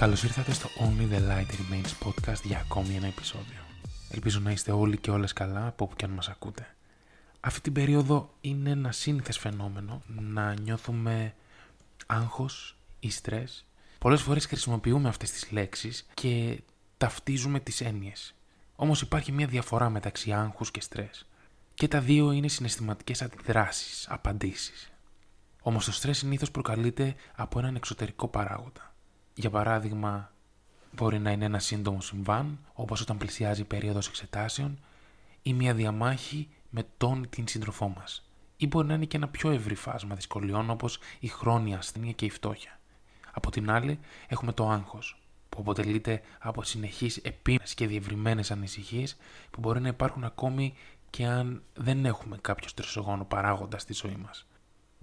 Καλώς ήρθατε στο Only the Light Remains podcast για ακόμη ένα επεισόδιο. Ελπίζω να είστε όλοι και όλες καλά από όπου και αν μας ακούτε. Αυτή την περίοδο είναι ένα σύνηθες φαινόμενο να νιώθουμε άγχος ή στρες. Πολλές φορές χρησιμοποιούμε αυτές τις λέξεις και ταυτίζουμε τις έννοιες. Όμως υπάρχει μια διαφορά μεταξύ άγχους και στρες. Και τα δύο είναι συναισθηματικές αντιδράσεις, απαντήσεις. Όμως το στρες συνήθως προκαλείται από έναν εξωτερικό παράγοντα. Για παράδειγμα, μπορεί να είναι ένα σύντομο συμβάν, όπως όταν πλησιάζει η περίοδος εξετάσεων, ή μια διαμάχη με τον την σύντροφό μας. Ή μπορεί να είναι και ένα πιο ευρύ φάσμα δυσκολιών όπως η χρόνια ασθένεια και η φτώχεια. Από την άλλη, έχουμε το άγχος, που αποτελείται από συνεχείς επίμενες και διευρυμένες ανησυχίες που μπορεί να υπάρχουν ακόμη και αν δεν έχουμε κάποιο στρεσογόνο παράγοντας στη ζωή μας.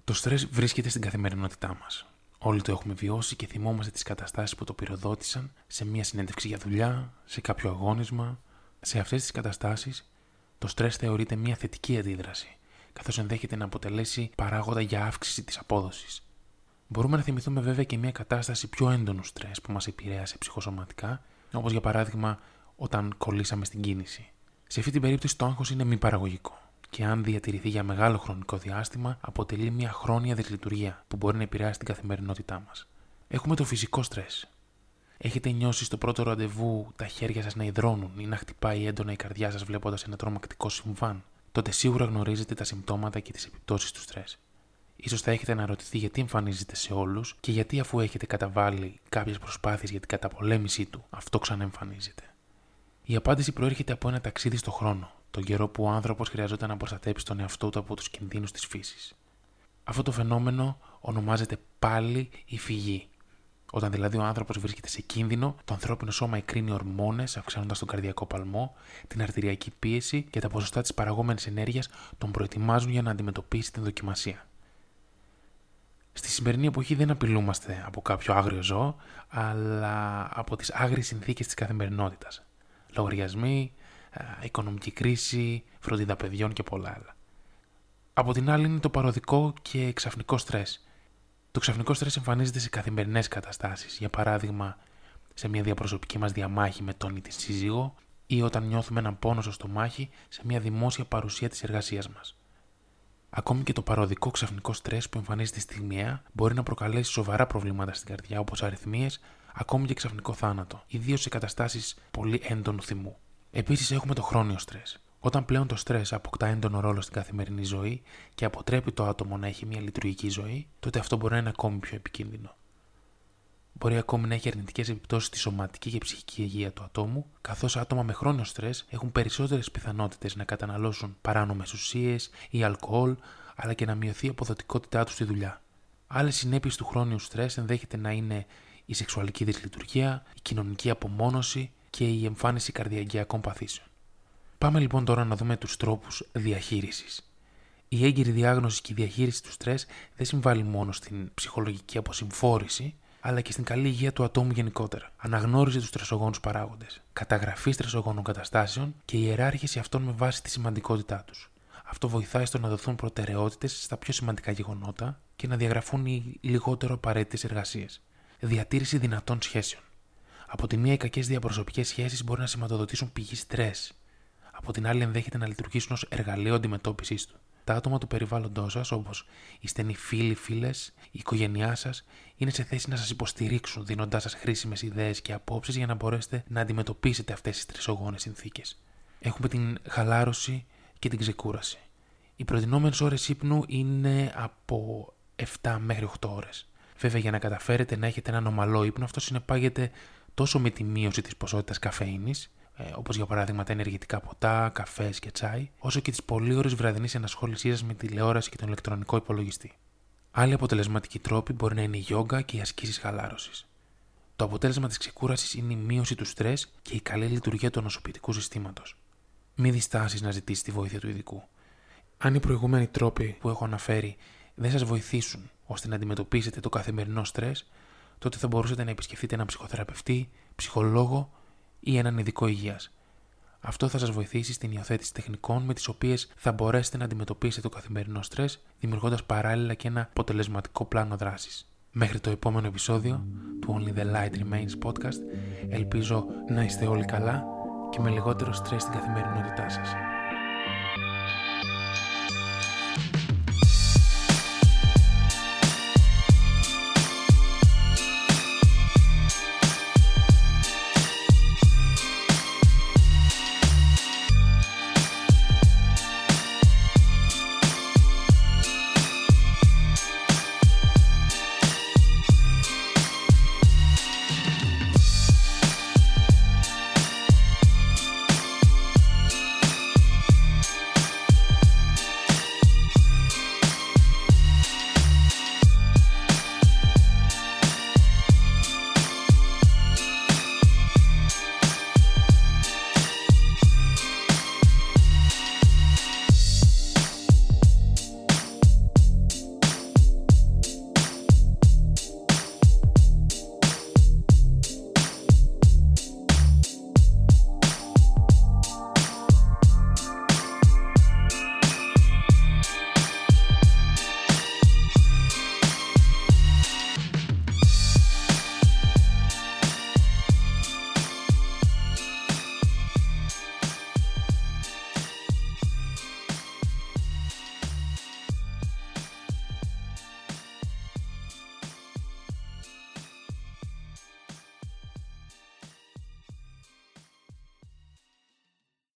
Το στρες βρίσκεται στην καθημερινότητά μας. Όλοι το έχουμε βιώσει και θυμόμαστε τις καταστάσεις που το πυροδότησαν σε μια συνέντευξη για δουλειά, σε κάποιο αγώνισμα. Σε αυτές τις καταστάσεις, το στρες θεωρείται μια θετική αντίδραση, καθώς ενδέχεται να αποτελέσει παράγοντα για αύξηση της απόδοσης. Μπορούμε να θυμηθούμε βέβαια και μια κατάσταση πιο έντονου στρες που μας επηρέασε ψυχοσωματικά, όπως για παράδειγμα όταν κολλήσαμε στην κίνηση. Σε αυτή την περίπτωση το άγχος είναι μη παραγωγικό και αν διατηρηθεί για μεγάλο χρονικό διάστημα, αποτελεί μια χρόνια δυσλειτουργία που μπορεί να επηρεάσει την καθημερινότητά μας. Έχουμε το φυσικό στρες. Έχετε νιώσει στο πρώτο ραντεβού τα χέρια σας να υδρώνουν ή να χτυπάει έντονα η καρδιά σας βλέποντας ένα τρομακτικό συμβάν. Τότε σίγουρα γνωρίζετε τα συμπτώματα και τις επιπτώσεις του στρες. σω θα έχετε αναρωτηθεί γιατί εμφανίζεται σε όλους και γιατί αφού έχετε καταβάλει κάποιες προσπάθειες για την καταπολέμησή του, αυτό ξαναεμφανίζεται. Η απάντηση προέρχεται από ένα ταξίδι στο χρόνο, τον καιρό που ο άνθρωπος χρειαζόταν να προστατέψει τον εαυτό του από τους κινδύνους της φύσης. Αυτό το φαινόμενο ονομάζεται πάλι η φυγή. Όταν δηλαδή ο άνθρωπος βρίσκεται σε κίνδυνο, το ανθρώπινο σώμα εκρίνει ορμόνες, αυξάνοντας τον καρδιακό παλμό, την αρτηριακή πίεση και τα ποσοστά της παραγόμενης ενέργειας τον προετοιμάζουν για να αντιμετωπίσει την δοκιμασία. Στη σημερινή εποχή δεν απειλούμαστε από κάποιο άγριο ζώο, αλλά από τις άγριες συνθήκες της καθημερινότητας. Λογαριασμοί, οικονομική κρίση, φροντίδα παιδιών και πολλά άλλα. Από την άλλη είναι το παροδικό και ξαφνικό στρες. Το ξαφνικό στρες εμφανίζεται σε καθημερινές καταστάσεις, για παράδειγμα σε μια διαπροσωπική μας διαμάχη με τον ή τη σύζυγο ή όταν νιώθουμε έναν πόνο στο στομάχι σε μια δημόσια παρουσία της εργασίας μας. Ακόμη και το παροδικό ξαφνικό στρες που εμφανίζεται στιγμιαία μπορεί να προκαλέσει σοβαρά προβλήματα στην καρδιά όπως αριθμίες, ακόμη και ξαφνικό θάνατο, ιδίως σε καταστάσεις πολύ έντονου θυμού. Επίσης, έχουμε το χρόνιο στρες. Όταν πλέον το στρες αποκτά έντονο ρόλο στην καθημερινή ζωή και αποτρέπει το άτομο να έχει μια λειτουργική ζωή, τότε αυτό μπορεί να είναι ακόμη πιο επικίνδυνο. Μπορεί ακόμη να έχει αρνητικές επιπτώσεις στη σωματική και ψυχική υγεία του ατόμου, καθώς άτομα με χρόνιο στρες έχουν περισσότερες πιθανότητες να καταναλώσουν παράνομες ουσίες ή αλκοόλ, αλλά και να μειωθεί η αποδοτικότητά τους στη δουλειά. Άλλες συνέπειες του χρόνιου στρες ενδέχεται να είναι η σεξουαλική δυσλειτουργία, η κοινωνική απομόνωση, και η εμφάνιση καρδιακιακών παθήσεων. Πάμε λοιπόν τώρα να δούμε τους τρόπους διαχείρισης. Η έγκυρη διάγνωση και η διαχείριση του στρες δεν συμβάλλει μόνο στην ψυχολογική αποσυμφόρηση, αλλά και στην καλή υγεία του ατόμου γενικότερα. Αναγνώριση τους στρεσογόνους παράγοντες, καταγραφή στρεσογόνων καταστάσεων και η ιεράρχηση αυτών με βάση τη σημαντικότητά τους. Αυτό βοηθάει στο να δοθούν προτεραιότητες στα πιο σημαντικά γεγονότα και να διαγραφούν οι λιγότερο απαραίτητες εργασίες. Διατήρηση δυνατών σχέσεων. Από τη μία, οι κακές διαπροσωπικές σχέσεις μπορεί να σηματοδοτήσουν πηγή στρες. Από την άλλη, ενδέχεται να λειτουργήσουν ως εργαλείο αντιμετώπισης του. Τα άτομα του περιβάλλοντός σας, όπως οι στενοί φίλοι, φίλες, η οικογένειά σας, είναι σε θέση να σας υποστηρίξουν, δίνοντάς σας χρήσιμες ιδέες και απόψεις για να μπορέσετε να αντιμετωπίσετε αυτές τις τρισογόνες συνθήκες. Έχουμε την χαλάρωση και την ξεκούραση. Οι προτινόμενες ώρες ύπνου είναι από 7 μέχρι 8 ώρες. Βέβαια, για να καταφέρετε να έχετε έναν ομαλό ύπνο, αυτό συνεπάγεται τόσο με τη μείωση της ποσότητας καφέινης, ε, όπως για παράδειγμα τα ενεργητικά ποτά, καφές και τσάι, όσο και τη πολύ ώρε βραδινή ενασχόλησή σας με τηλεόραση και τον ηλεκτρονικό υπολογιστή. Άλλοι αποτελεσματικοί τρόποι μπορεί να είναι η γιόγκα και οι ασκήσεις χαλάρωσης. Το αποτέλεσμα της ξεκούρασης είναι η μείωση του στρες και η καλή λειτουργία του νοσοποιητικού συστήματος. Μην διστάσεις να ζητήσεις τη βοήθεια του ειδικού. Αν οι προηγούμενοι τρόποι που έχω αναφέρει δεν σας βοηθήσουν ώστε να αντιμετωπίσετε το καθημερινό στρες, τότε θα μπορούσατε να επισκεφτείτε έναν ψυχοθεραπευτή, ψυχολόγο ή έναν ειδικό υγείας. Αυτό θα σας βοηθήσει στην υιοθέτηση τεχνικών με τις οποίες θα μπορέσετε να αντιμετωπίσετε το καθημερινό στρες, δημιουργώντας παράλληλα και ένα αποτελεσματικό πλάνο δράσης. Μέχρι το επόμενο επεισόδιο του Only the Light Remains podcast ελπίζω να είστε όλοι καλά και με λιγότερο στρες στην καθημερινότητά σας.